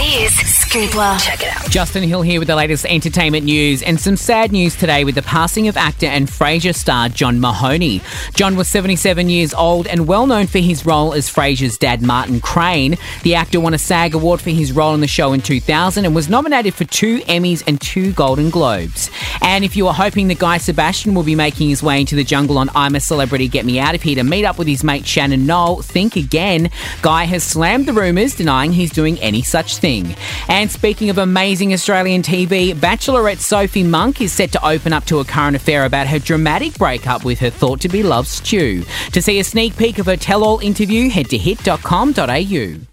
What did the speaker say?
is Scoopla. Check it out. Justin Hill here with the latest entertainment news and some sad news today with the passing of actor and Frasier star John Mahoney. John was 77 years old and well known for his role as Frasier's dad, Martin Crane. The actor won a SAG award for his role in the show in 2000 and was nominated for two Emmys and two Golden Globes. And if you are hoping that Guy Sebastian will be making his way into the jungle on I'm a Celebrity, Get Me Out of Here to meet up with his mate Shannon Noll, think again. Guy has slammed the rumours, denying he's doing any such thing. And speaking of amazing Australian TV, Bachelorette Sophie Monk is set to open up to a current affair about her dramatic breakup with her thought to be love Stu. To see a sneak peek of her tell all interview, head to hit.com.au.